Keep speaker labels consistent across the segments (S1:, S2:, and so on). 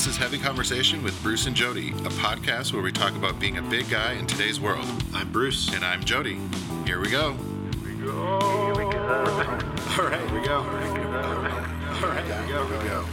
S1: This is Heavy Conversation with Bruce and Jody, a podcast where we talk about being a big guy in today's world.
S2: I'm Bruce.
S1: And I'm Jody. Here we go. Here we go.
S2: All right, here we go. All right, here we go. Here we go.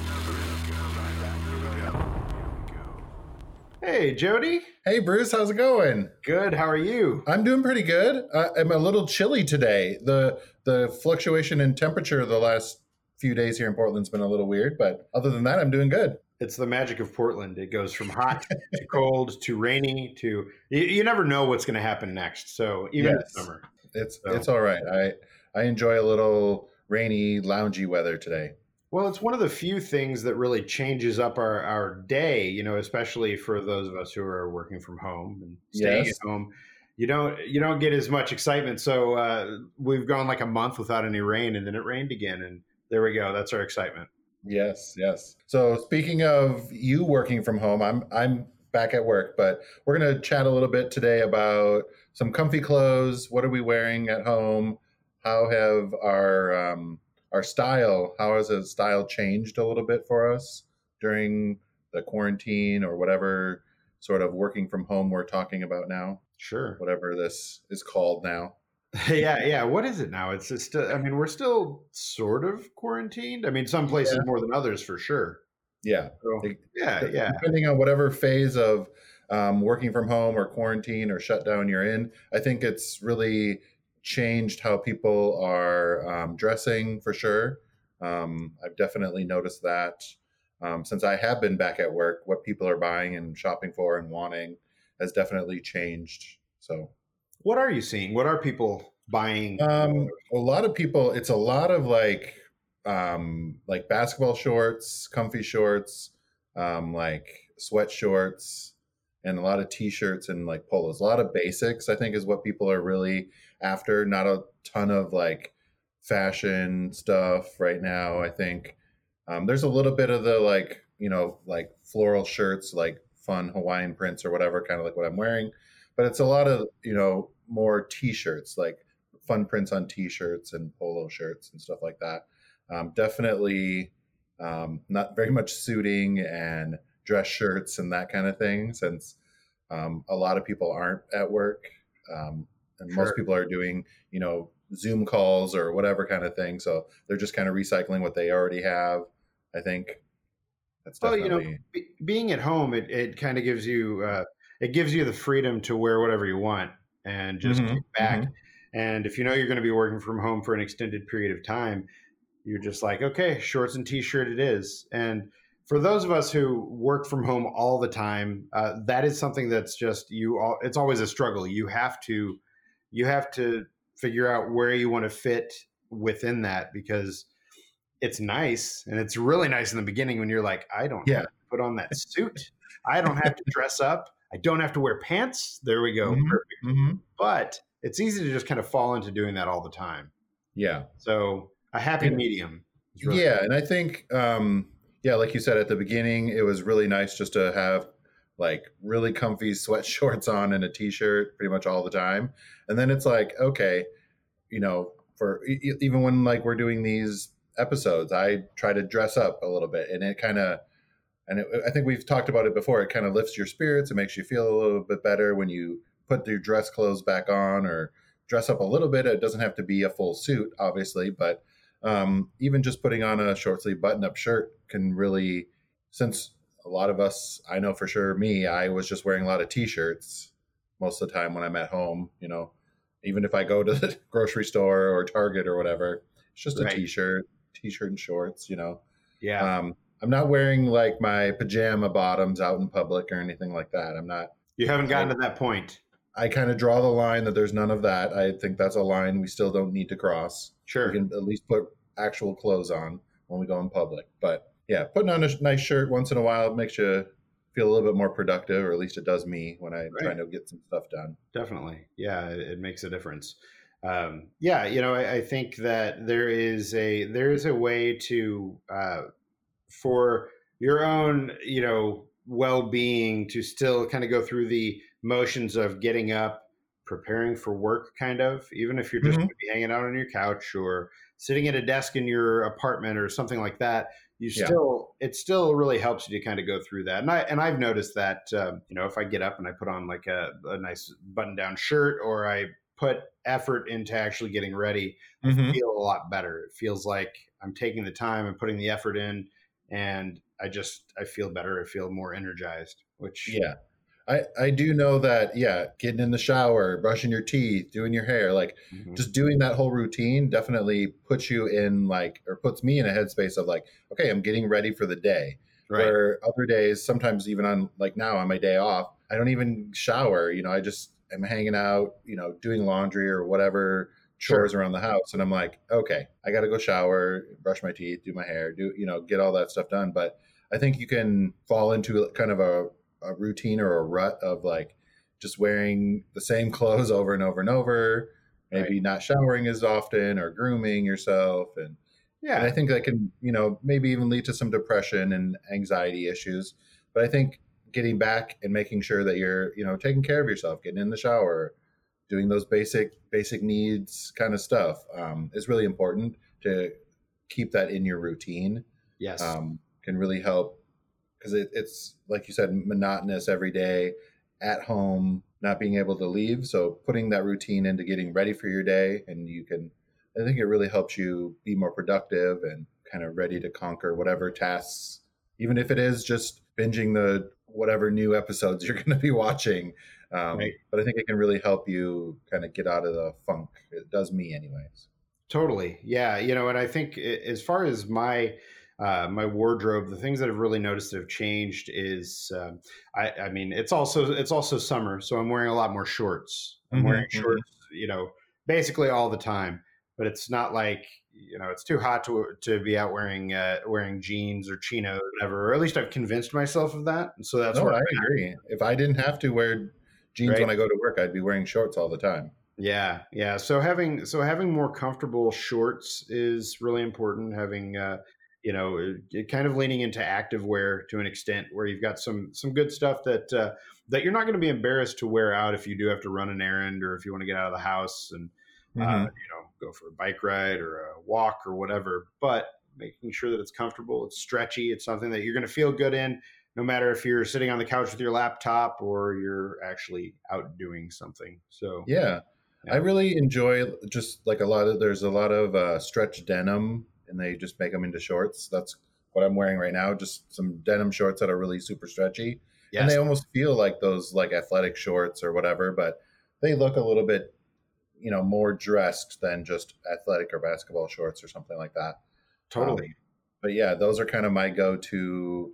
S2: Hey, Jody.
S1: Hey, Bruce, how's it going?
S2: Good. How are you?
S1: I'm doing pretty good. Uh, I'm a little chilly today. The the fluctuation in temperature the last few days here in Portland's been a little weird, but other than that, I'm doing good.
S2: It's the magic of Portland. It goes from hot to cold to rainy to you, you never know what's going to happen next. So even
S1: Yes.
S2: summer.
S1: It's
S2: So-
S1: it's all right. I I enjoy a little rainy, loungy weather today.
S2: Well, it's one of the few things that really changes up our, our day, you know, especially for those of us who are working from home and staying
S1: Yes.
S2: at home. You don't you don't get as much excitement. So uh, we've gone like a month without any rain, and then it rained again, and there we go. That's our excitement.
S1: Yes, yes. So speaking of you working from home, I'm I'm back at work, but we're gonna chat a little bit today about some comfy clothes. What are we wearing at home? How have our um, our style? How has the style changed a little bit for us during the quarantine or whatever sort of working from home we're talking about now?
S2: Sure.
S1: Whatever this is called now.
S2: yeah, yeah. What is it now? It's just. I mean, we're still sort of quarantined. I mean, some places
S1: Yeah.
S2: more than others for sure.
S1: Yeah.
S2: So, yeah, yeah.
S1: depending on whatever phase of um, working from home or quarantine or shutdown you're in, I think it's really changed how people are um, dressing for sure. Um, I've definitely noticed that um, since I have been back at work, what people are buying and shopping for and wanting has definitely changed. So,
S2: What are you seeing? What are people buying?
S1: um, a lot of people, it's a lot of like, um, like basketball shorts, comfy shorts, um, like sweat shorts, and a lot of t-shirts and like polos. A lot of basics, I think, is what people are really after. Not a ton of like fashion stuff right now. I think um, there's a little bit of the like, you know, like floral shirts, like fun Hawaiian prints or whatever, kind of like what I'm wearing. But it's a lot of you know more t-shirts, like fun prints on t-shirts and polo shirts and stuff like that. Um, definitely um, not very much suiting and dress shirts and that kind of thing, since um, a lot of people aren't at work, um, and most people are doing you know Zoom calls or whatever kind of thing. So they're just kind of recycling what they already have. I think that's
S2: Well,
S1: definitely
S2: you know, be, being at home, it, it kind of gives you uh, it gives you the freedom to wear whatever you want and just
S1: Mhm,
S2: kick back. And if you know you're going to be working from home for an extended period of time, you're just like, okay, shorts and t-shirt it is. And for those of us who work from home all the time, uh, that is something that's just you. All, it's always a struggle. You have to you have to figure out where you want to fit within that because it's nice and it's really nice in the beginning when you're like, I don't
S1: Yeah.
S2: have to put on that suit. I don't have to dress up. I don't have to wear pants. There we go.
S1: Mhm.
S2: Perfect.
S1: Mhm.
S2: But it's easy to just kind of fall into doing that all the time.
S1: yeah.
S2: So a happy
S1: And-
S2: medium. really-
S1: yeah and i think um yeah like you said at the beginning it was really nice just to have like really comfy sweat shorts on and a t-shirt pretty much all the time and then it's like okay you know for even when like we're doing these episodes i try to dress up a little bit and it kind of and it, i think we've talked about it before. It kind of lifts your spirits. It makes you feel a little bit better when you put your dress clothes back on or dress up a little bit. It doesn't have to be a full suit obviously but um, even just putting on a short sleeve button up shirt can really since a lot of us i know for sure me i was just wearing a lot of t-shirts most of the time when i'm at home you know. Even if i go to the grocery store or target or whatever it's just
S2: Right.
S1: a t-shirt t-shirt and shorts you know.
S2: Yeah.
S1: um, i'm not wearing like my pajama bottoms out in public or anything like that i'm not
S2: you haven't gotten to that point.
S1: i kind of draw the line that there's none of that i think that's a line we still don't need to cross
S2: Sure.
S1: we can at least put actual clothes on when we go in public. But yeah, putting on a nice shirt once in a while makes you feel a little bit more productive, or at least it does me when I'm
S2: Right.
S1: trying to get some stuff done.
S2: Definitely. Yeah, it, it makes a difference. Um, yeah, you know, I, I think that there is a there is a way to uh, for your own, you know, well being to still kind of go through the motions of getting up, preparing for work, kind of, even if you're just
S1: Mhm.
S2: be hanging out on your couch or sitting at a desk in your apartment or something like that, you
S1: Yeah.
S2: still it still really helps you to kind of go through that. And I and I've noticed that um, you know if I get up and I put on like a, a nice button down shirt or I put effort into actually getting ready,
S1: Mhm.
S2: feel a lot better. It feels like I'm taking the time and putting the effort in, and I just I feel better. I feel more energized. Which
S1: Yeah. I, I do know that, yeah, getting in the shower, brushing your teeth, doing your hair, like
S2: Mhm.
S1: just doing that whole routine definitely puts you in like, or puts me in a headspace of like, okay, I'm getting ready for the day.
S2: right,
S1: Where other days, sometimes even on like now on my day off, I don't even shower. You know, I just am hanging out, you know, doing laundry or whatever chores around the house. And I'm like, okay, I got to go shower, brush my teeth, do my hair, do, you know, get all that stuff done. But I think you can fall into kind of a, a routine or a rut of like just wearing the same clothes over and over and over, maybe not showering as often or grooming yourself. And,
S2: yeah,
S1: and I think that can, you know, maybe even lead to some depression and anxiety issues. But I think getting back and making sure that you're, you know, taking care of yourself, getting in the shower, doing those basic basic needs kind of stuff um, is really important to keep that in your routine.
S2: yes,
S1: Um, can really help because it, it's like you said, monotonous every day at home, not being able to leave. So putting that routine into getting ready for your day, and you can, I think it really helps you be more productive and kind of ready to conquer whatever tasks, even if it is just binging the whatever new episodes you're going to be watching. Um,
S2: Right.
S1: But I think it can really help you kind of get out of the funk. It does me, anyways.
S2: Totally. Yeah. You know, and I think as far as my uh, my wardrobe, the things that I've really noticed that have changed is, um, I, I mean, it's also it's also summer, so I'm wearing a lot more shorts. I'm
S1: Mhm,
S2: wearing
S1: mhm.
S2: shorts, you know, basically all the time. But it's not like you know, it's too hot to to be out wearing uh, wearing jeans or chinos, or whatever. Or at least I've convinced myself of that, and so that's
S1: no,
S2: where
S1: I
S2: I'm at.
S1: agree. If I didn't have to wear jeans
S2: Right.
S1: when I go to work, I'd be wearing shorts all the time.
S2: Yeah, yeah. So having so having more comfortable shorts is really important. Having uh, you know, uh, kind of leaning into active wear to an extent, where you've got some some good stuff that uh, that you're not going to be embarrassed to wear out if you do have to run an errand or if you want to get out of the house and uh,
S1: Mhm.
S2: you know go for a bike ride or a walk or whatever. But making sure that it's comfortable, it's stretchy, it's something that you're going to feel good in, no matter if you're sitting on the couch with your laptop or you're actually out doing something. So
S1: Yeah.
S2: Yeah.
S1: I really enjoy just like a lot of there's a lot of uh, stretch denim and they just make them into shorts. That's what I'm wearing right now. Just some denim shorts that are really super stretchy.
S2: yes,
S1: And they almost feel like those like athletic shorts or whatever, but they look a little bit, you know, more dressed than just athletic or basketball shorts or something like that.
S2: totally.
S1: Um, but yeah, those are kind of my go-to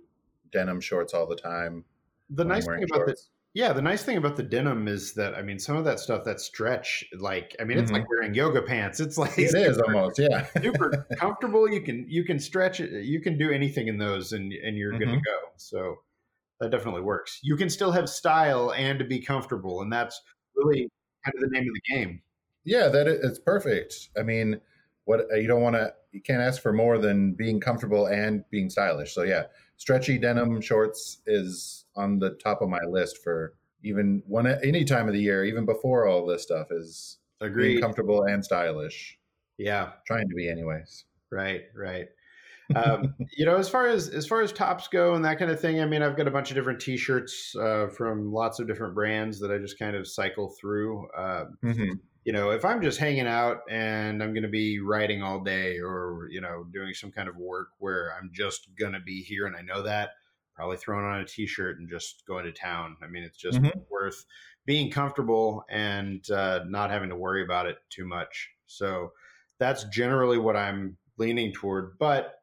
S1: denim shorts all the time.
S2: the nice thing about the yeah, the nice thing about the denim is that I mean, some of that stuff that stretch, like I mean, it's
S1: Mhm.
S2: like wearing yoga pants. It's like
S1: It is
S2: super,
S1: almost, yeah.
S2: super comfortable. You can you can stretch it. You can do anything in those, and and you're good to
S1: Mhm.
S2: go. So that definitely works. You can still have style and be comfortable, and that's really kind of the name of the game.
S1: Yeah, that is, it's perfect. I mean, what uh, you don't want to, you can't ask for more than being comfortable and being stylish. So yeah, stretchy denim shorts is on the top of my list for even one any time of the year, even before all this stuff is being
S2: Agreed.
S1: comfortable and stylish.
S2: Yeah.
S1: Trying to be, anyways.
S2: Right. Right. um, you know, as far as as far as tops go and that kind of thing, I mean, I've got a bunch of different T-shirts uh, from lots of different brands that I just kind of cycle through. Uh,
S1: Mhm.
S2: You know, if I'm just hanging out and I'm going to be writing all day, or you know, doing some kind of work where I'm just going to be here and I know that, probably throwing on a T-shirt and just going to town. I mean, it's just
S1: Mhm.
S2: worth being comfortable and uh, not having to worry about it too much. So that's generally what I'm leaning toward, but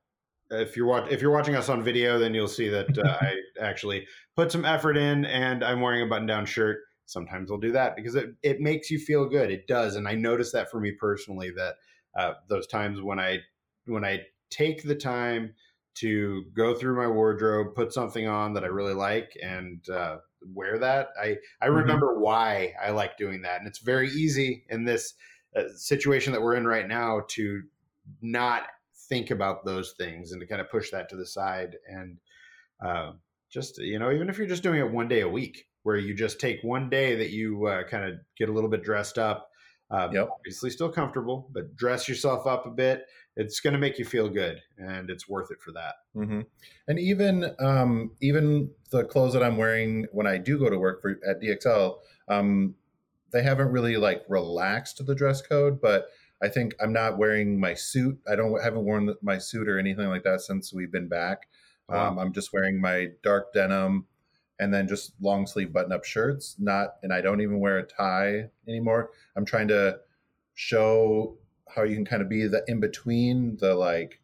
S2: if you're watch- if you're watching us on video, then you'll see that uh, I actually put some effort in, and I'm wearing a button-down shirt. Sometimes I'll do that because it, it makes you feel good. It does, and I notice that for me personally. That uh, those times when I when I take the time to go through my wardrobe, put something on that I really like, and uh, wear that, I I
S1: Mhm.
S2: remember why I like doing that, and it's very easy in this uh, situation that we're in right now to not think about those things and to kind of push that to the side and uh, just you know even if you're just doing it one day a week where you just take one day that you uh, kind of get a little bit dressed up Uh,
S1: Yep.
S2: Obviously, still comfortable, but dress yourself up a bit. It's going to make you feel good, and it's worth it for that.
S1: hmm And even um, even the clothes that I'm wearing when I do go to work for at DXL, um, they haven't really like relaxed the dress code, but I think I'm not wearing my suit. I don't haven't worn my suit or anything like that since we've been back. Um, I'm just wearing my dark denim and then just long sleeve button up shirts. Not and I don't even wear a tie anymore. I'm trying to show how you can kind of be the in between the like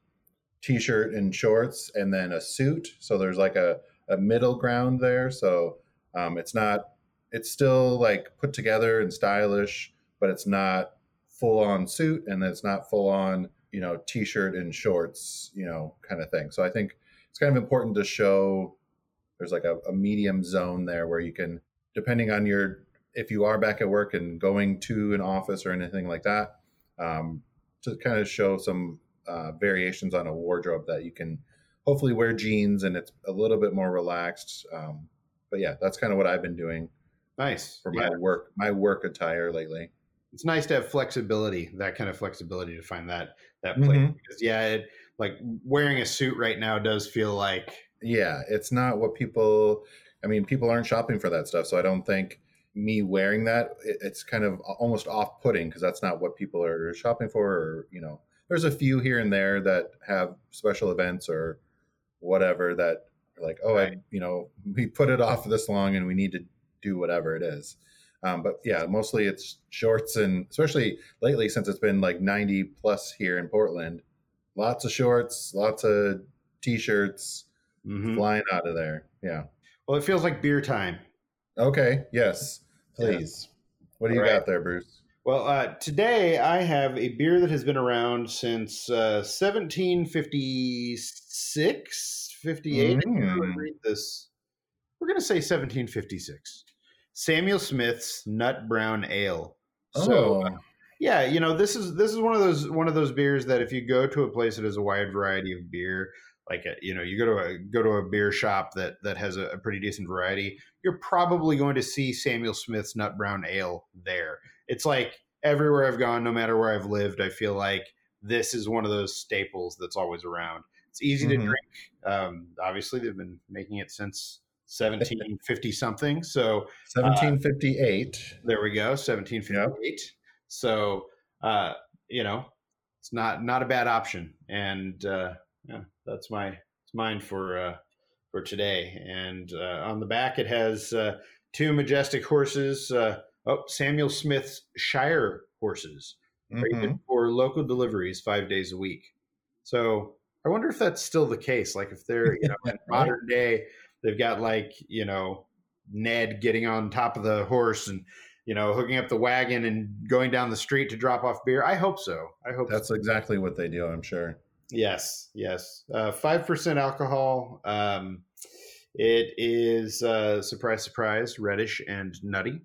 S1: t-shirt and shorts and then a suit so there's like a, a middle ground there so um, it's not it's still like put together and stylish but it's not full on suit and it's not full on you know t-shirt and shorts you know kind of thing so i think it's kind of important to show there's like a, a medium zone there where you can depending on your if you are back at work and going to an office or anything like that um, to kind of show some uh, variations on a wardrobe that you can hopefully wear jeans and it's a little bit more relaxed. Um, but yeah, that's kind of what I've been doing
S2: Nice.
S1: for
S2: Yeah.
S1: my work my work attire lately.
S2: It's nice to have flexibility, that kind of flexibility to find that that place.
S1: Mhm.
S2: Because yeah, it, like wearing a suit right now does feel like
S1: Yeah, it's not what people. I mean, people aren't shopping for that stuff, so I don't think me wearing that it, it's kind of almost off-putting because that's not what people are shopping for. Or you know, there's a few here and there that have special events or whatever that are like, oh, I, you know, we put it off this long and we need to do whatever it is. Um, but yeah, mostly it's shorts and especially lately since it's been like 90 plus here in Portland, lots of shorts, lots of t-shirts
S2: Mhm.
S1: flying out of there. Yeah.
S2: well, it feels like beer time.
S1: Okay. Yes. Please. What do you
S2: right.
S1: got there, Bruce?
S2: Well, uh, today I have a beer that has been around since uh, 1756, 58. I can't really
S1: Mm.
S2: read this. We're going to say 1756. Samuel Smith's Nut Brown Ale. So,
S1: oh,
S2: yeah, you know, this is this is one of those one of those beers that if you go to a place that has a wide variety of beer, like a, you know, you go to a go to a beer shop that that has a, a pretty decent variety, you're probably going to see Samuel Smith's Nut Brown Ale there. It's like everywhere I've gone, no matter where I've lived, I feel like this is one of those staples that's always around. It's easy to
S1: Mhm.
S2: drink. Um, obviously, they've been making it since 1750 something. So
S1: 1758.
S2: there we go, 1758. So, uh, you know, it's not not a bad option, and uh, yeah, that's my it's mine for uh, for today. And uh, on the back, it has uh, two majestic horses. Uh, oh, Samuel Smith's Shire horses,
S1: Mhm.
S2: for local deliveries five days a week. So I wonder if that's still the case. Like if they're you know in modern day, they've got like you know Ned getting on top of the horse and you know hooking up the wagon and going down the street to drop off beer. I hope so. I hope
S1: That's exactly what they do, I'm sure.
S2: Yes, yes. Uh, Five percent alcohol. Um, it is uh, surprise, surprise, reddish and nutty,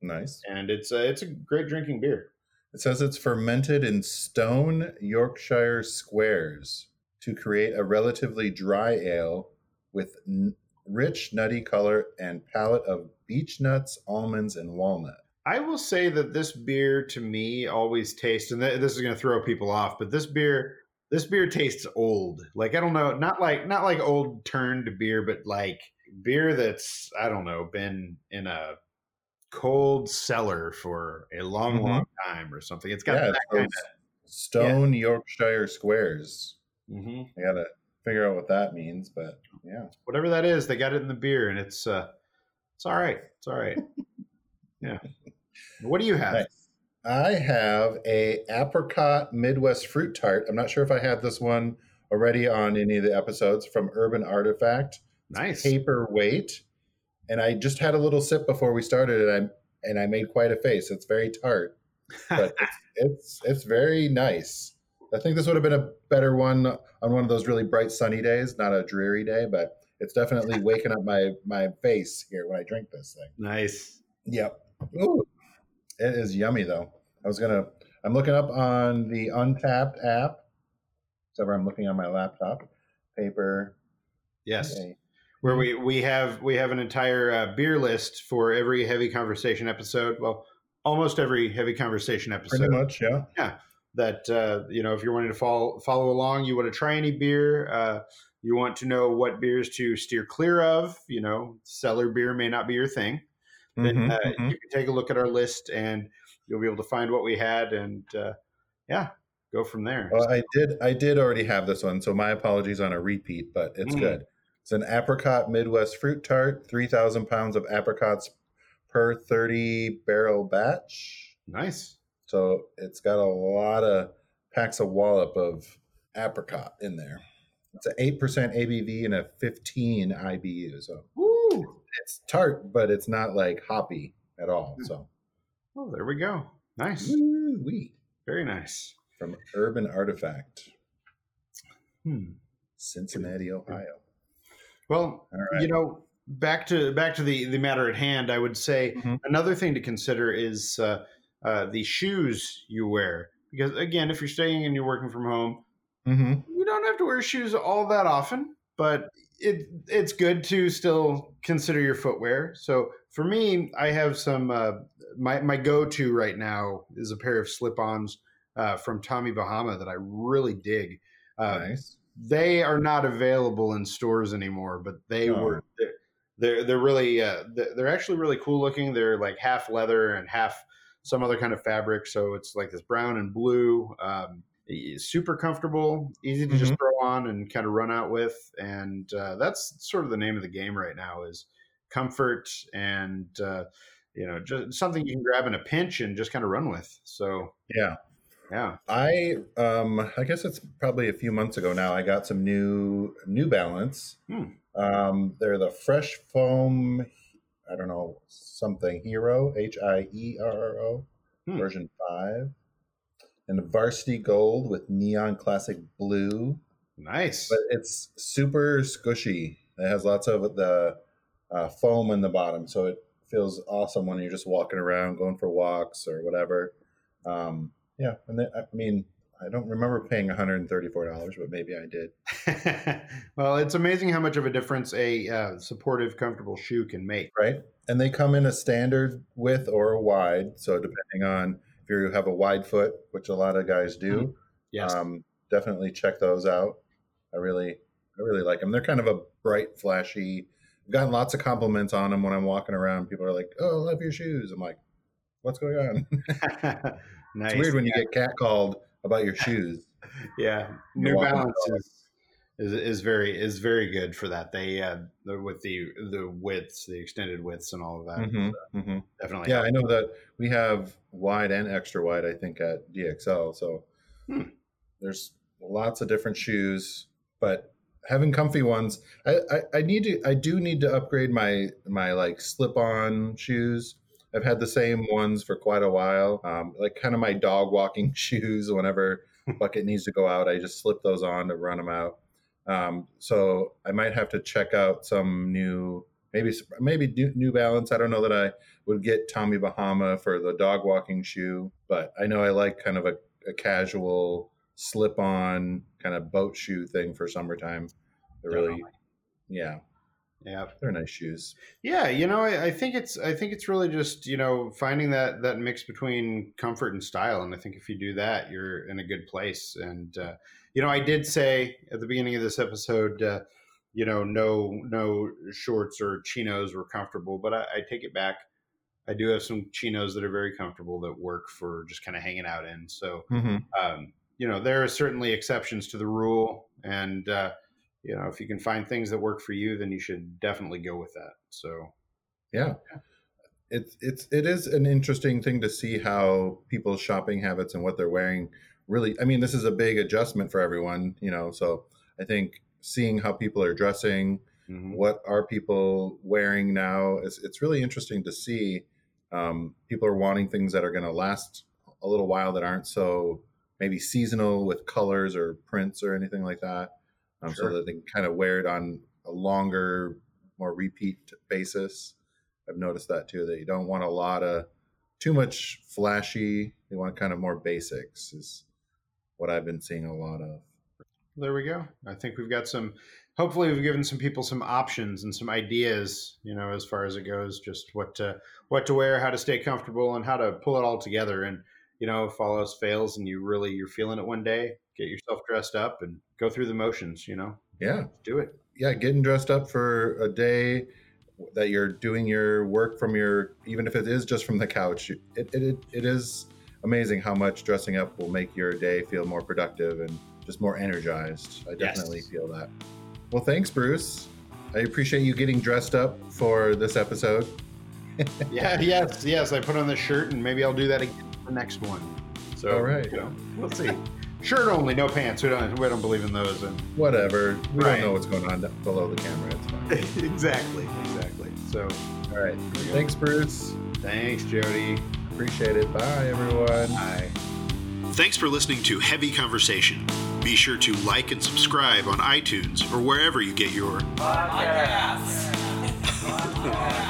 S1: Nice.
S2: and it's a it's a great drinking beer.
S1: It says it's fermented in stone Yorkshire squares to create a relatively dry ale with n- rich nutty color and palate of beech nuts, almonds, and walnut.
S2: I will say that this beer to me always tastes, and th- this is going to throw people off, but this beer, this beer tastes old. Like I don't know, not like not like old turned beer, but like beer that's I don't know been in a cold cellar for a long,
S1: Mhm.
S2: long time or something. It's got
S1: Yeah,
S2: that kind
S1: those stone Yorkshire squares.
S2: of hmm
S1: I gotta figure out what that means, but yeah.
S2: whatever that is. They got it in the beer, and it's uh, it's all right. It's all right. yeah. What do you have?
S1: Nice. I have a apricot Midwest fruit tart. I'm not sure if I had this one already on any of the episodes from Urban Artifact.
S2: Nice.
S1: Paperweight, and I just had a little sip before we started, and I and I made quite a face. It's very tart, but it's, it's it's very nice. I think this would have been a better one on one of those really bright sunny days, not a dreary day, but it's definitely waking up my my face here when I drink this thing.
S2: nice.
S1: Yep. Ooh, it is yummy though. I was gonna. I'm looking up on the Untappd app. So I'm looking on my laptop. Paper.
S2: Yes.
S1: okay.
S2: where we we have we have an entire uh, beer list for every heavy conversation episode. Well, almost every heavy conversation episode.
S1: Pretty much, yeah.
S2: Yeah, that uh, you know, if you're wanting to follow follow along, you want to try any beer. Uh, you want to know what beers to steer clear of. You know, cellar beer may not be your thing. Then
S1: Mhm,
S2: uh,
S1: mhm.
S2: you can take a look at our list, and you'll be able to find what we had, and uh, yeah, go from there.
S1: Well, I did. I did already have this one, so my apologies on a repeat, but it's
S2: Mm.
S1: good. It's an apricot Midwest fruit tart, three thousand pounds of apricots per thirty barrel batch.
S2: nice.
S1: So it's got a lot of packs a wallop of apricot in there. It's an eight percent ABV and a fifteen IBU. So
S2: Woo!
S1: It's tart, but it's not like hoppy at all.
S2: Hmm.
S1: So
S2: Oh, there we go. Nice.
S1: woo-wee.
S2: Very nice.
S1: from Urban Artifact,
S2: Hmm.
S1: Cincinnati, Ohio.
S2: Well,
S1: right.
S2: you know, back to back to the the matter at hand. I would say
S1: Mhm.
S2: another thing to consider is uh, uh, the shoes you wear. Because again, if you're staying and you're working from home,
S1: hmm
S2: you don't have to wear shoes all that often, but it it's good to still consider your footwear. So for me, I have some uh, my my go to right now is a pair of slip-ons uh, from Tommy Bahama that I really dig. Uh,
S1: nice.
S2: they are not available in stores anymore, but they
S1: Oh.
S2: were they're they're, they're really uh, they're they're actually really cool looking. They're like half leather and half some other kind of fabric, so it's like this brown and blue. Um, super comfortable, easy to just
S1: Mhm.
S2: throw on and kind of run out with, and uh, that's sort of the name of the game right now is comfort and uh, you know just something you can grab in a pinch and just kind of run with. So
S1: Yeah.
S2: yeah,
S1: I um I guess it's probably a few months ago now. I got some new New Balance.
S2: Hmm.
S1: Um, they're the Fresh Foam. I don't know something Hero H I E R R O
S2: Hmm.
S1: version five, and Varsity Gold with Neon Classic Blue.
S2: nice.
S1: But it's super squishy. It has lots of the uh, foam in the bottom, so it feels awesome when you're just walking around, going for walks or whatever. Um, yeah, and then, I mean, I don't remember paying $134, but maybe I did.
S2: well, it's amazing how much of a difference a uh, supportive, comfortable shoe can make.
S1: Right, and they come in a standard width or a wide. So depending on if you have a wide foot, which a lot of guys do,
S2: Yes.
S1: um, definitely check those out. I really, I really like them. They're kind of a bright, flashy. I've gotten lots of compliments on them when I'm walking around. People are like, "Oh, I love your shoes." I'm like, "What's going on?"
S2: nice.
S1: it's weird when you
S2: yeah.
S1: get catcalled about your shoes.
S2: yeah. New
S1: walking
S2: Balance
S1: the
S2: is, is very is very good for that. They uh, with the the widths, the extended widths, and all of that.
S1: Mhm, mhm.
S2: Definitely.
S1: Yeah. I know that we have wide and extra wide. I think at DXL. So
S2: Hmm.
S1: there's lots of different shoes, but having comfy ones, I, I I need to. I do need to upgrade my my like slip on shoes. I've had the same ones for quite a while. Um, like kind of my dog walking shoes. Whenever bucket needs to go out, I just slip those on to run them out. Um, so I might have to check out some new, maybe maybe New Balance. I don't know that I would get Tommy Bahama for the dog walking shoe, but I know I like kind of a, a casual slip on kind of boat shoe thing for summertime. They're really, yeah,
S2: Yeah.
S1: they're nice shoes.
S2: Yeah, you know, I, I think it's I think it's really just you know finding that that mix between comfort and style, and I think if you do that, you're in a good place. And uh, you know, I did say at the beginning of this episode, uh, you know, no no shorts or chinos were comfortable, but I, I take it back. I do have some chinos that are very comfortable that work for just kind of hanging out in. So
S1: Mm-hmm.
S2: um, you know, there are certainly exceptions to the rule, and uh, you know, if you can find things that work for you, then you should definitely go with that. So.
S1: Yeah. It's it's it is an interesting thing to see how people's shopping habits and what they're wearing really I mean this is a big adjustment for everyone, you know, so I think seeing how people are dressing,
S2: mhm.
S1: what are people wearing now is it's really interesting to see um, people are wanting things that are going to last a little while that aren't so maybe seasonal with colors or prints or anything like that um,
S2: Sure.
S1: so that they can kind of wear it on a longer more repeat basis i've noticed that too that you don't want a lot of too much flashy you want kind of more basics is what i've been seeing a lot of
S2: there we go. I think we've got some. Hopefully, we've given some people some options and some ideas. You know, as far as it goes, just what to what to wear, how to stay comfortable, and how to pull it all together. And you know, if all else fails, and you really you're feeling it one day, get yourself dressed up and go through the motions. You know,
S1: Yeah.
S2: do it.
S1: Yeah. Getting dressed up for a day that you're doing your work from your, even if it is just from the couch, it, it, it, is amazing how much dressing up will make your day feel more productive and just more energized. I
S2: Yes.
S1: definitely feel that. Well, thanks, Bruce. I appreciate you getting dressed up for this episode.
S2: Yeah, yes, yes. I put on this shirt, and maybe I'll do that again for the next one. So,
S1: All right.
S2: you know, we'll see. Shirt only, no pants. We don't, we don't believe in those. And
S1: Whatever. We
S2: Right.
S1: don't know what's going on below the camera. It's fine.
S2: exactly, exactly. So,
S1: All right. Thanks, Bruce.
S2: thanks, Jody.
S1: Appreciate it. Bye, everyone.
S2: Bye.
S3: Thanks for listening to Heavy Conversation. Be sure to like and subscribe on iTunes or wherever you get your
S4: Podcasts.